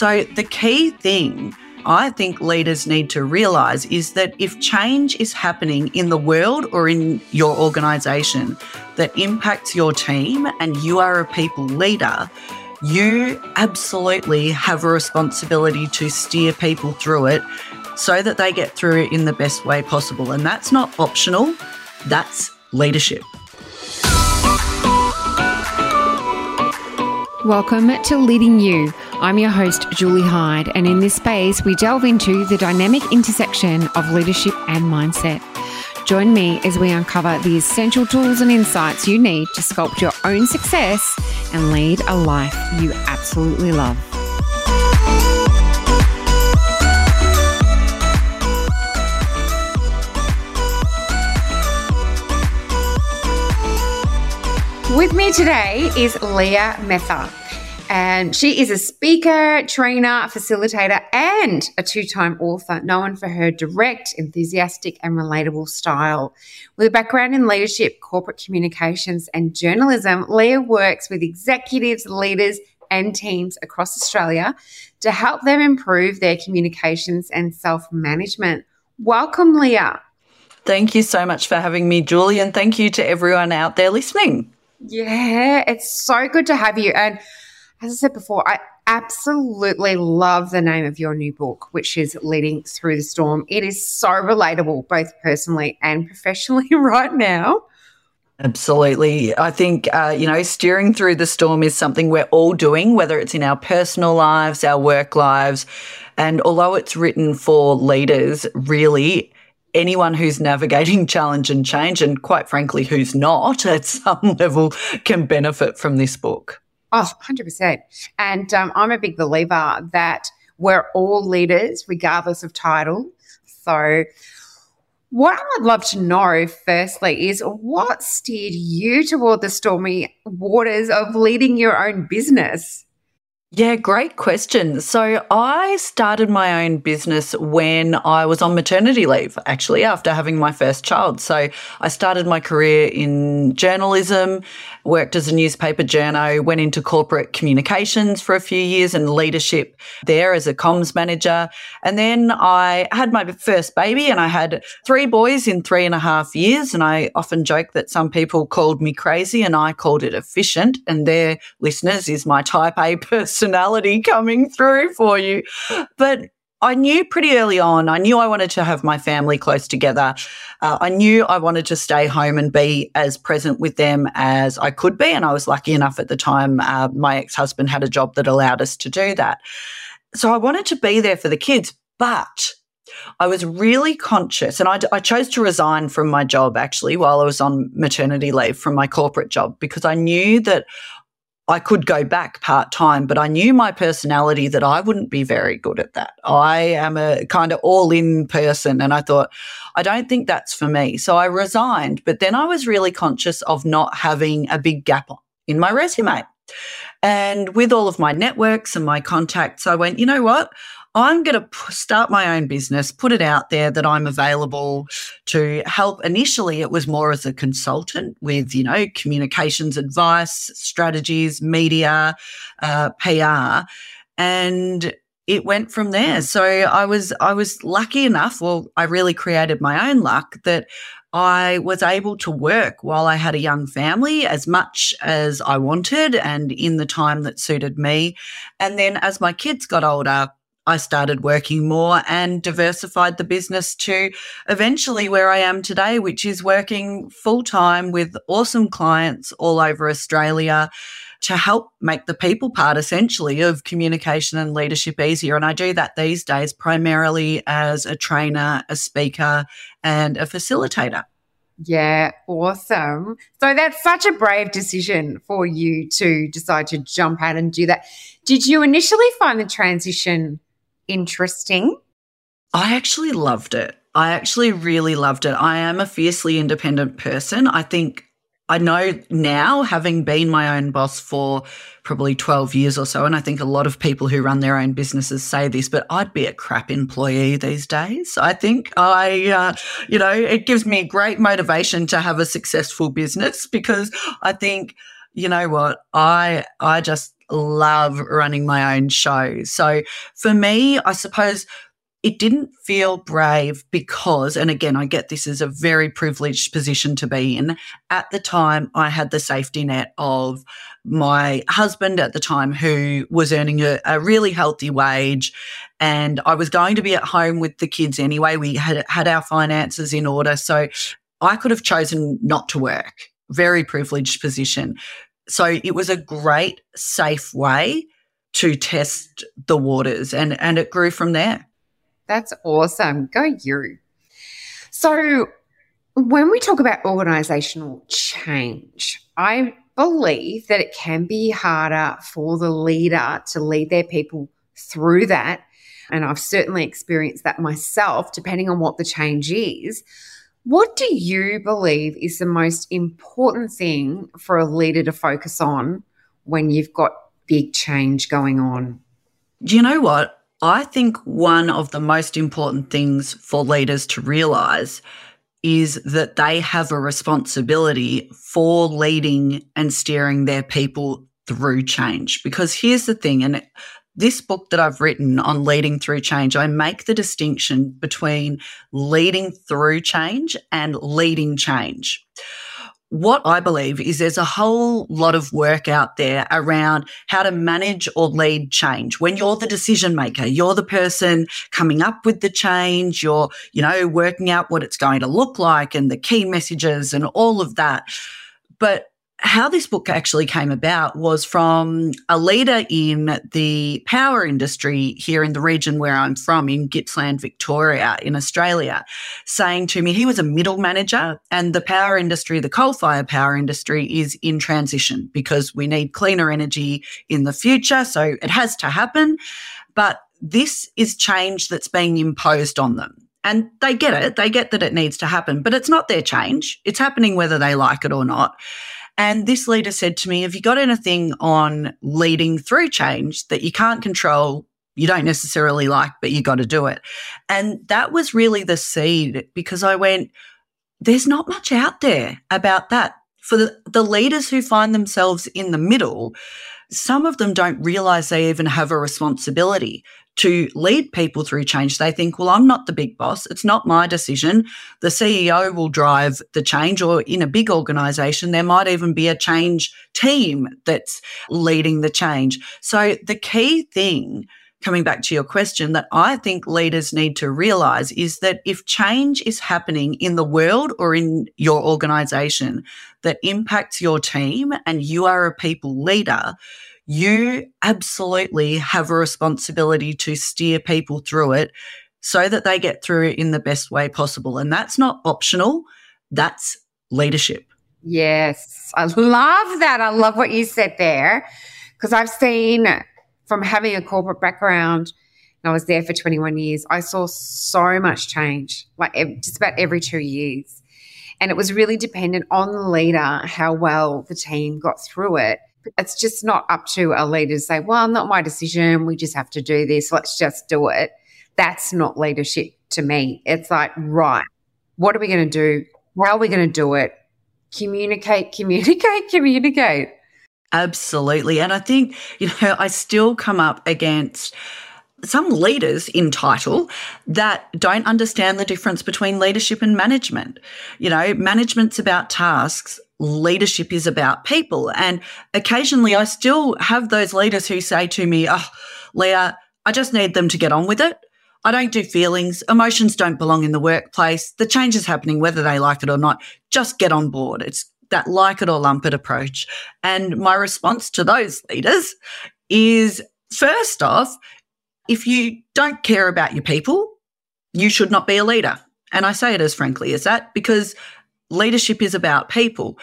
So, the key thing I think leaders need to realize is that if change is happening in the world or in your organization that impacts your team and you are a people leader, you absolutely have a responsibility to steer people through it so that they get through it in the best way possible. And that's not optional, that's leadership. Welcome to Leading You. I'm your host, Julie Hyde, and in this space, we delve into the dynamic intersection of leadership and mindset. Join me as we uncover the essential tools and insights you need to sculpt your own success and lead a life you absolutely love. With me today is Leah Mether. And she is a speaker, trainer, facilitator, and a two time author, known for her direct, enthusiastic, and relatable style. With a background in leadership, corporate communications, and journalism, Leah works with executives, leaders, and teams across Australia to help them improve their communications and self management. Welcome, Leah. Thank you so much for having me, Julie, and thank you to everyone out there listening. Yeah, it's so good to have you. And as I said before, I absolutely love the name of your new book, which is Leading Through the Storm. It is so relatable, both personally and professionally, right now. Absolutely. I think, uh, you know, steering through the storm is something we're all doing, whether it's in our personal lives, our work lives. And although it's written for leaders, really, anyone who's navigating challenge and change, and quite frankly, who's not at some level, can benefit from this book. Oh, 100%. And um, I'm a big believer that we're all leaders, regardless of title. So, what I'd love to know, firstly, is what steered you toward the stormy waters of leading your own business? Yeah, great question. So I started my own business when I was on maternity leave, actually, after having my first child. So I started my career in journalism, worked as a newspaper journo, went into corporate communications for a few years and leadership there as a comms manager. And then I had my first baby and I had three boys in three and a half years. And I often joke that some people called me crazy and I called it efficient. And there listeners is my type A personality coming through for you. But I knew pretty early on, I knew I wanted to have my family close together. Uh, I knew I wanted to stay home and be as present with them as I could be. And I was lucky enough at the time, uh, my ex husband had a job that allowed us to do that. So I wanted to be there for the kids, but I was really conscious and I, I, chose to resign from my job actually while I was on maternity leave from my corporate job because I knew that I could go back part time, but I knew my personality that I wouldn't be very good at that. I am a kind of all in person. And I thought, I don't think that's for me. So I resigned. But then I was really conscious of not having a big gap in my resume. And with all of my networks and my contacts, I went, you know what? I'm going to p- start my own business, put it out there that I'm available to help. Initially, it was more as a consultant with, you know, communications advice, strategies, media, uh, PR. And it went from there. So I was I was lucky enough, well, I really created my own luck that I was able to work while I had a young family as much as I wanted and in the time that suited me. And then as my kids got older, I started working more and diversified the business to eventually where I am today, which is working full time with awesome clients all over Australia to help make the people part essentially of communication and leadership easier. And I do that these days primarily as a trainer, a speaker, and a facilitator. Yeah, awesome. So that's such a brave decision for you to decide to jump out and do that. Did you initially find the transition interesting? I actually loved it. I actually really loved it. I am a fiercely independent person. I think I know now, having been my own boss for probably 12 years or so, and I think a lot of people who run their own businesses say this, but I'd be a crap employee these days. I think I, uh, you know, it gives me great motivation to have a successful business because I think, you know what, I, I just love running my own show. So for me, I suppose it didn't feel brave because, and again, I get this is a very privileged position to be in. At the time, I had the safety net of my husband at the time who was earning a, a really healthy wage. And I was going to be at home with the kids anyway. We had had our finances in order. So I could have chosen not to work. Very privileged position. So it was a great, safe way to test the waters and, and it grew from there. That's awesome. Go you. So, when we talk about organizational change, I believe that it can be harder for the leader to lead their people through that. And I've certainly experienced that myself, depending on what the change is. What do you believe is the most important thing for a leader to focus on when you've got big change going on? Do you know what? I think one of the most important things for leaders to realize is that they have a responsibility for leading and steering their people through change. Because here's the thing, and this book that I've written on leading through change, I make the distinction between leading through change and leading change what I believe is there's a whole lot of work out there around how to manage or lead change. When you're the decision maker, you're the person coming up with the change, you're, you know, working out what it's going to look like and the key messages and all of that. But how this book actually came about was from a leader in the power industry here in the region where I'm from, in Gippsland, Victoria, in Australia, saying to me he was a middle manager and the power industry, the coal fired power industry, is in transition because we need cleaner energy in the future. So it has to happen. But this is change that's being imposed on them. And they get it. They get that it needs to happen, but it's not their change. It's happening whether they like it or not. And this leader said to me, Have you got anything on leading through change that you can't control? You don't necessarily like, but you got to do it. And that was really the seed because I went, There's not much out there about that. For the, the leaders who find themselves in the middle, some of them don't realize they even have a responsibility to lead people through change. They think, well, I'm not the big boss. It's not my decision. The CEO will drive the change, or in a big organization, there might even be a change team that's leading the change. So the key thing coming back to your question that I think leaders need to realize is that if change is happening in the world or in your organization that impacts your team and you are a people leader, you absolutely have a responsibility to steer people through it so that they get through it in the best way possible. And that's not optional, that's leadership. Yes, I love that. I love what you said there because I've seen from having a corporate background, and I was there for 21 years, I saw so much change, like just about every two years. And it was really dependent on the leader, how well the team got through it it's just not up to a leader to say, well, not my decision. We just have to do this. Let's just do it. That's not leadership to me. It's like, right, what are we going to do? How are we going to do it? Communicate, communicate, communicate. Absolutely. And I think, you know, I still come up against some leaders in title that don't understand the difference between leadership and management. You know, management's about tasks leadership is about people. And occasionally I still have those leaders who say to me, Oh, Leah, I just need them to get on with it. I don't do feelings. Emotions don't belong in the workplace. The change is happening whether they like it or not. Just get on board. It's that like it or lump it approach. And my response to those leaders is first off, if you don't care about your people, you should not be a leader. And I say it as frankly as that because leadership is about people.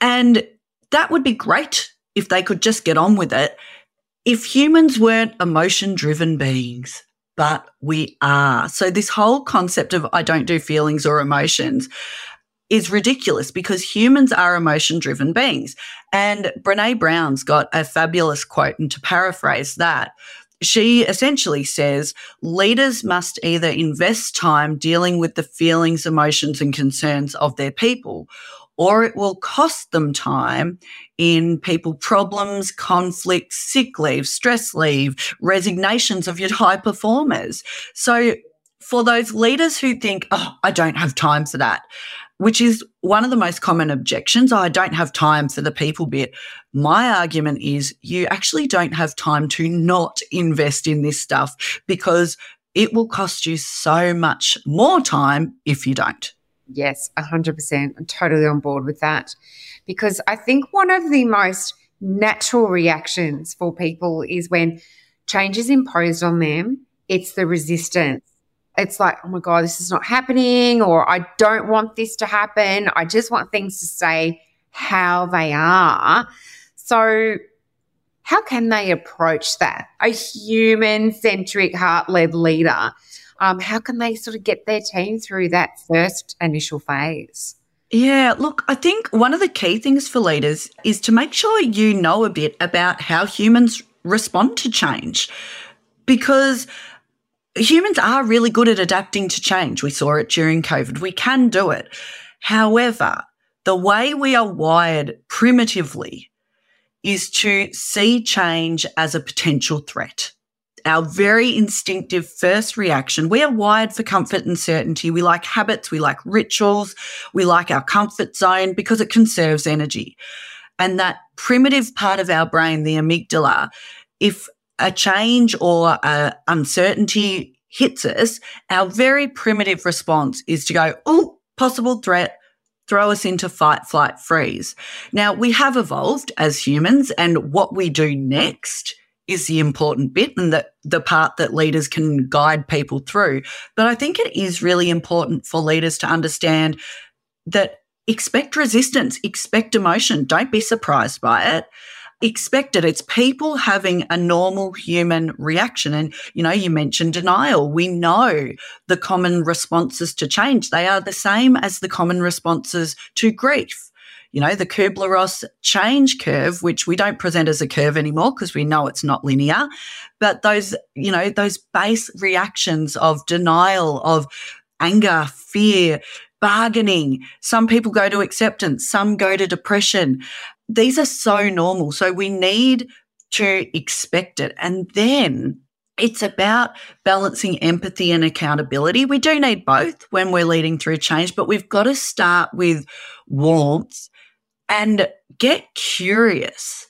And that would be great if they could just get on with it. If humans weren't emotion driven beings, but we are. So, this whole concept of I don't do feelings or emotions is ridiculous because humans are emotion driven beings. And Brene Brown's got a fabulous quote. And to paraphrase that, she essentially says leaders must either invest time dealing with the feelings, emotions, and concerns of their people, or it will cost them time in people problems, conflicts, sick leave, stress leave, resignations of your high performers. So for those leaders who think, oh, I don't have time for that, which is one of the most common objections. I don't have time for the people bit. My argument is you actually don't have time to not invest in this stuff because it will cost you so much more time if you don't. Yes, 100%. I'm totally on board with that. Because I think one of the most natural reactions for people is when change is imposed on them, it's the resistance. It's like, oh my God, this is not happening, or I don't want this to happen. I just want things to stay how they are. So, how can they approach that? A human centric, heart led leader. Um, how can they sort of get their team through that first initial phase? Yeah, look, I think one of the key things for leaders is to make sure you know a bit about how humans respond to change because humans are really good at adapting to change. We saw it during COVID. We can do it. However, the way we are wired primitively is to see change as a potential threat. Our very instinctive first reaction, we are wired for comfort and certainty. We like habits, we like rituals, we like our comfort zone because it conserves energy. And that primitive part of our brain, the amygdala, if a change or a uncertainty hits us, our very primitive response is to go, oh, possible threat, throw us into fight, flight, freeze. Now, we have evolved as humans, and what we do next is the important bit and the, the part that leaders can guide people through. But I think it is really important for leaders to understand that expect resistance, expect emotion, don't be surprised by it expected. It's people having a normal human reaction. And, you know, you mentioned denial. We know the common responses to change. They are the same as the common responses to grief. You know, the Kubler Ross change curve, which we don't present as a curve anymore because we know it's not linear. But those, you know, those base reactions of denial, of anger, fear, bargaining. Some people go to acceptance, some go to depression these are so normal. So we need to expect it. And then it's about balancing empathy and accountability. We do need both when we're leading through change, but we've got to start with warmth and get curious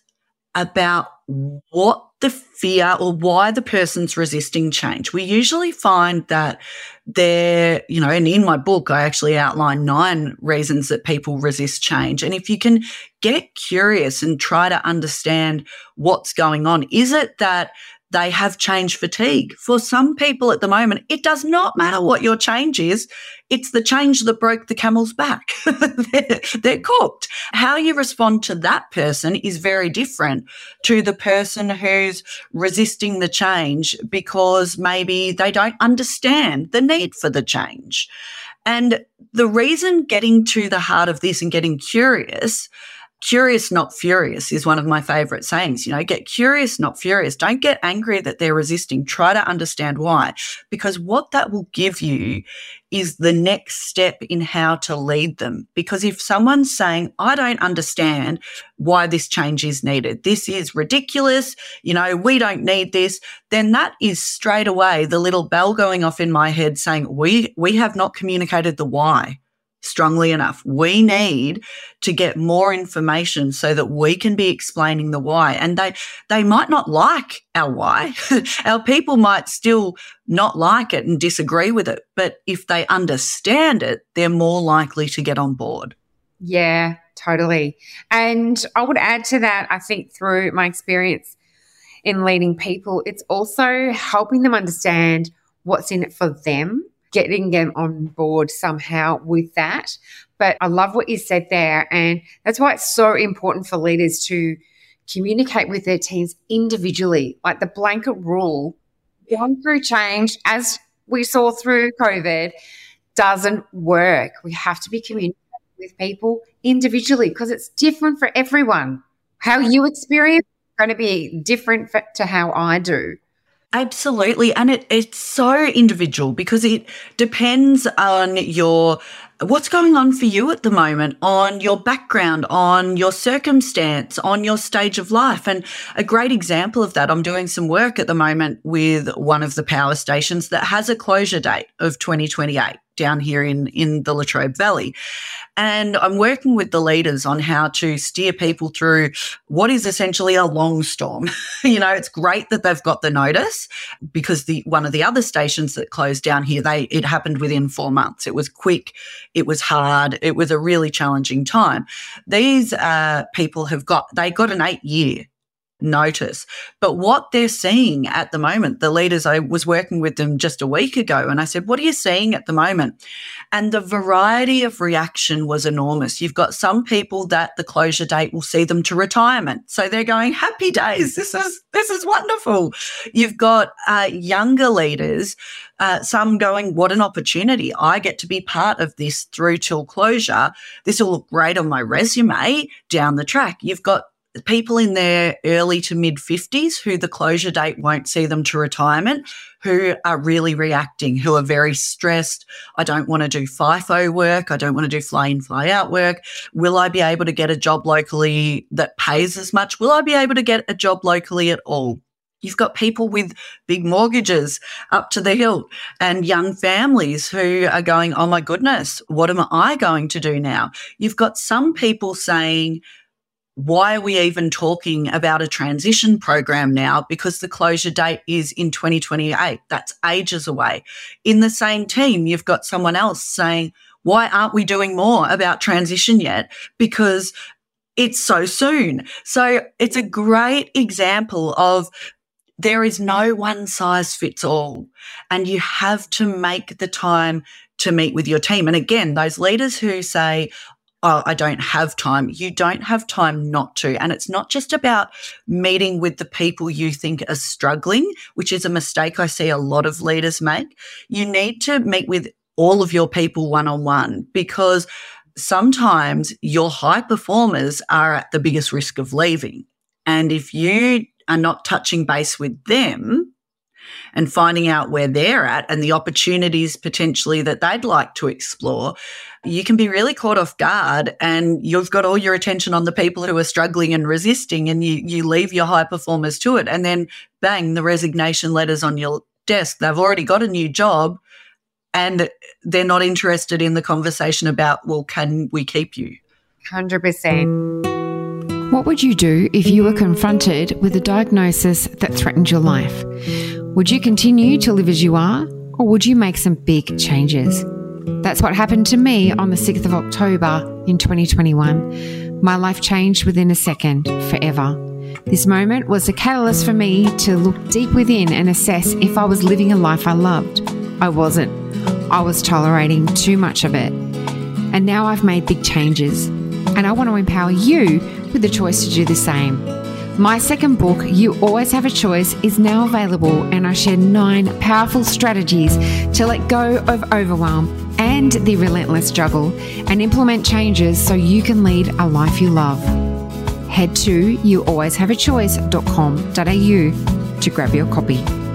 about what the fear or why the person's resisting change. We usually find that they're, you know, and in my book, I actually outline nine reasons that people resist change. And if you can get curious and try to understand what's going on, is it that they have change fatigue. For some people at the moment, it does not matter what your change is. It's the change that broke the camel's back. they're, they're, cooked. How you respond to that person is very different to the person who's resisting the change because maybe they don't understand the need for the change. And the reason getting to the heart of this and getting curious curious, not furious is one of my favorite sayings. You know, get curious, not furious. Don't get angry that they're resisting. Try to understand why, because what that will give you is the next step in how to lead them. Because if someone's saying, I don't understand why this change is needed, this is ridiculous, you know, we don't need this, then that is straight away the little bell going off in my head saying, we, we have not communicated the why strongly enough. We need to get more information so that we can be explaining the why. And they, they might not like our why. our people might still not like it and disagree with it. But if they understand it, they're more likely to get on board. Yeah, totally. And I would add to that, I think through my experience in leading people, it's also helping them understand what's in it for them getting them on board somehow with that. But I love what you said there. And that's why it's so important for leaders to communicate with their teams individually. Like the blanket rule, going through change, as we saw through COVID, doesn't work. We have to be communicating with people individually because it's different for everyone. How you experience is going to be different for, to how I do. Absolutely. And it, it's so individual because it depends on your what's going on for you at the moment on your background, on your circumstance, on your stage of life. And a great example of that, I'm doing some work at the moment with one of the power stations that has a closure date of 2028 down here in, in the Latrobe Valley. And I'm working with the leaders on how to steer people through what is essentially a long storm. you know, it's great that they've got the notice because the one of the other stations that closed down here, they it happened within four months. It was quick, it was hard, it was a really challenging time. These uh, people have got they got an eight year notice. But what they're seeing at the moment, the leaders, I was working with them just a week ago and I said, What are you seeing at the moment? And the variety of reaction was enormous. You've got some people that the closure date will see them to retirement. So they're going, Happy days. This is this is wonderful. You've got uh, younger leaders. Uh, some going, what an opportunity. I get to be part of this through till closure. This will look great on my resume down the track. You've got people in their early to mid 50s who the closure date won't see them to retirement, who are really reacting, who are very stressed. I don't want to do FIFO work. I don't want to do fly in, fly out work. Will I be able to get a job locally that pays as much? Will I be able to get a job locally at all? You've got people with big mortgages up to the hilt and young families who are going, Oh my goodness, what am I going to do now? You've got some people saying, why are we even talking about a transition program now? Because the closure date is in 2028. That's ages away. In the same team, you've got someone else saying, why aren't we doing more about transition yet? Because it's so soon. So it's a great example of there is no one size fits all and you have to make the time to meet with your team. And again, those leaders who say, oh, I don't have time. You don't have time not to. And it's not just about meeting with the people you think are struggling, which is a mistake I see a lot of leaders make. You need to meet with all of your people one on one because sometimes your high performers are at the biggest risk of leaving. And if you are not touching base with them, and finding out where they're at and the opportunities potentially that they'd like to explore, you can be really caught off guard and you've got all your attention on the people who are struggling and resisting and you, you leave your high performers to it. And then bang, the resignation letters on your desk. They've already got a new job and they're not interested in the conversation about, well, can we keep you? 100%. What would you do if you were confronted with a diagnosis that threatened your life? Would you continue to live as you are, or would you make some big changes? That's what happened to me on the 6th of October in 2021. My life changed within a second, forever. This moment was a catalyst for me to look deep within and assess if I was living a life I loved. I wasn't. I was tolerating too much of it. And now I've made big changes. And I want to empower you with the choice to do the same. My second book, You Always Have a Choice, is now available, and I share nine powerful strategies to let go of overwhelm and the relentless struggle and implement changes so you can lead a life you love. Head to youalwayshaveachoice.com.au to grab your copy.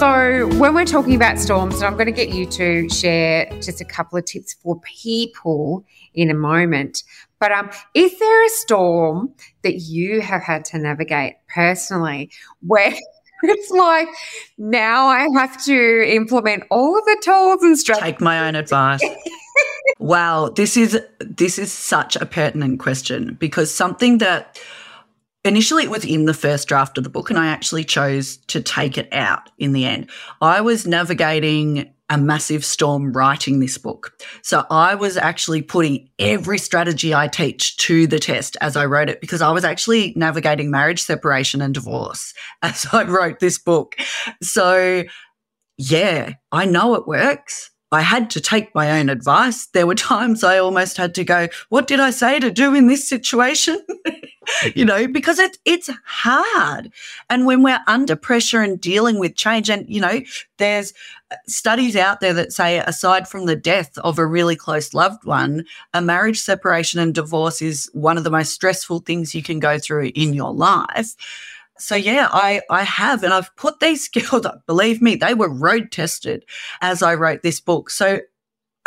So, when we're talking about storms, and I'm going to get you to share just a couple of tips for people in a moment. But um, is there a storm that you have had to navigate personally where it's like now I have to implement all of the tools and strategies? Take my own advice. wow, this is this is such a pertinent question because something that initially it was in the first draft of the book and I actually chose to take it out in the end. I was navigating a massive storm writing this book. So I was actually putting every strategy I teach to the test as I wrote it because I was actually navigating marriage, separation and divorce as I wrote this book. So yeah, I know it works. I had to take my own advice. There were times I almost had to go, what did I say to do in this situation? you know, because it, it's hard. And when we're under pressure and dealing with change, and, you know, there's uh, studies out there that say, aside from the death of a really close loved one, a marriage separation and divorce is one of the most stressful things you can go through in your life. so yeah, I, I have, and I've put these skills, up. believe me, they were road tested as I wrote this book. So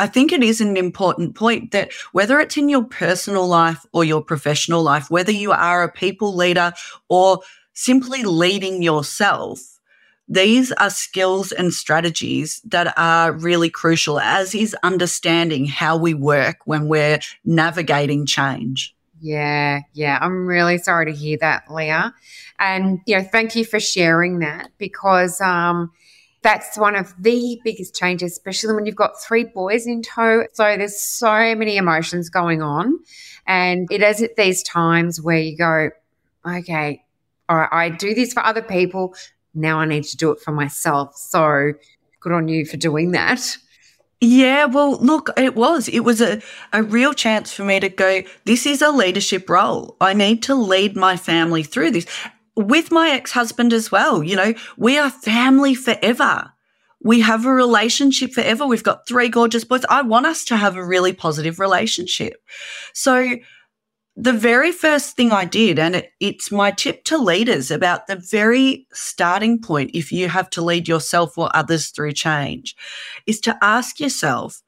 I think it is an important point that whether it's in your personal life or your professional life, whether you are a people leader or simply leading yourself, these are skills and strategies that are really crucial, as is understanding how we work when we're navigating change. Yeah, yeah. I'm really sorry to hear that, Leah. And, you know, thank you for sharing that because um, that's one of the biggest changes, especially when you've got three boys in tow. So there's so many emotions going on. And it is at these times where you go, okay, all right, I do this for other people. Now I need to do it for myself. So good on you for doing that. Yeah, well, look, it was. It was a, a real chance for me to go, this is a leadership role. I need to lead my family through this with my ex husband as well. You know, we are family forever. We have a relationship forever. We've got three gorgeous boys. I want us to have a really positive relationship. So, the very first thing I did, and it, it's my tip to leaders about the very starting point, if you have to lead yourself or others through change, is to ask yourself,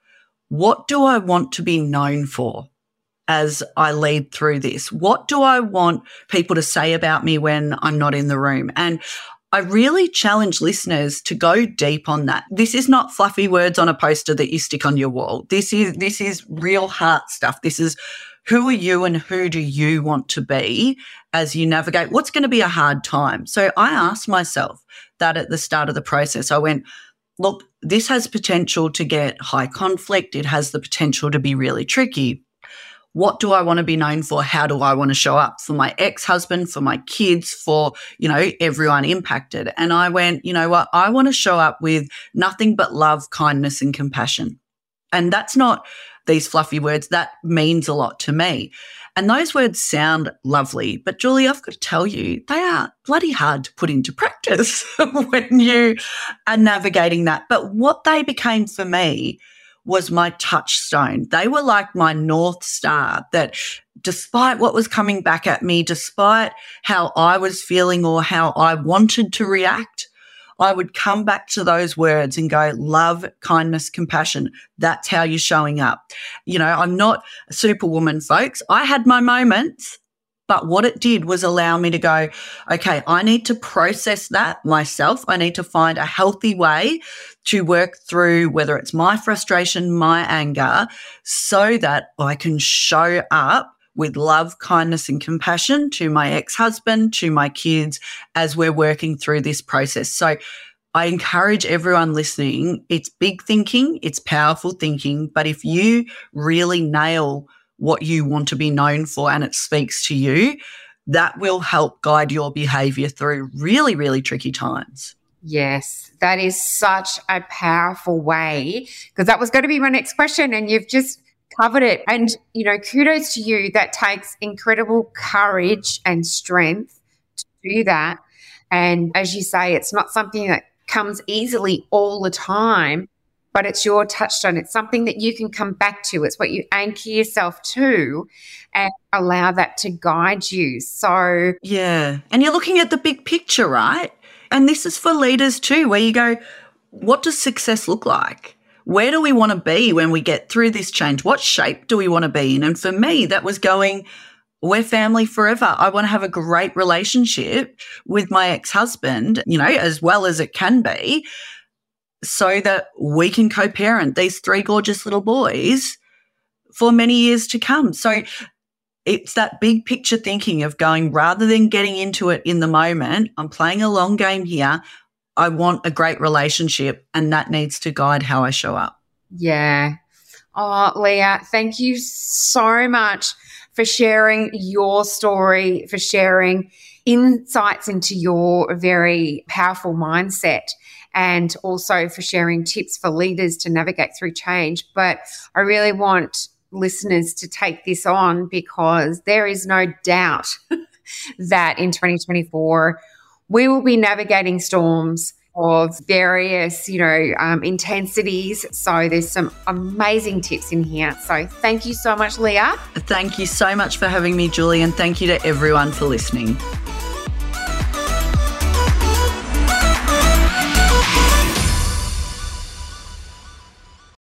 what do I want to be known for as I lead through this? What do I want people to say about me when I'm not in the room? And I really challenge listeners to go deep on that. This is not fluffy words on a poster that you stick on your wall. This is this is real heart stuff. This is who are you and who do you want to be as you navigate what's going to be a hard time? So I asked myself that at the start of the process. I went, look, this has potential to get high conflict. It has the potential to be really tricky. What do I want to be known for? How do I want to show up for my ex-husband, for my kids, for, you know, everyone impacted? And I went, you know what? I want to show up with nothing but love, kindness and compassion. And that's not these fluffy words, that means a lot to me. And those words sound lovely, but Julie, I've got to tell you, they are bloody hard to put into practice when you are navigating that. But what they became for me was my touchstone. They were like my North Star that despite what was coming back at me, despite how I was feeling or how I wanted to react, I would come back to those words and go, love, kindness, compassion. That's how you're showing up. You know, I'm not a superwoman, folks. I had my moments. But what it did was allow me to go, okay, I need to process that myself. I need to find a healthy way to work through whether it's my frustration, my anger, so that I can show up with love, kindness, and compassion to my ex husband, to my kids as we're working through this process. So I encourage everyone listening, it's big thinking, it's powerful thinking, but if you really nail what you want to be known for and it speaks to you, that will help guide your behavior through really, really tricky times. Yes, that is such a powerful way because that was going to be my next question. And you've just covered it. And, you know, kudos to you. That takes incredible courage and strength to do that. And as you say, it's not something that comes easily all the time, but it's your touchstone. It's something that you can come back to. It's what you anchor yourself to and allow that to guide you. So, yeah. And you're looking at the big picture, right? And this is for leaders too, where you go, what does success look like? where do we want to be when we get through this change? What shape do we want to be in? And for me, that was going, we're family forever. I want to have a great relationship with my ex husband, you know, as well as it can be, so that we can co parent these three gorgeous little boys for many years to come. So it's that big picture thinking of going rather than getting into it in the moment, I'm playing a long game here. I want a great relationship and that needs to guide how I show up. Yeah. Oh, Leah, thank you so much for sharing your story, for sharing insights into your very powerful mindset and also for sharing tips for leaders to navigate through change. But I really want listeners to take this on because there is no doubt that in 2024, we will be navigating storms of various, you know, um, intensities. So there's some amazing tips in here. So thank you so much, Leah. Thank you so much for having me, Julie, and thank you to everyone for listening.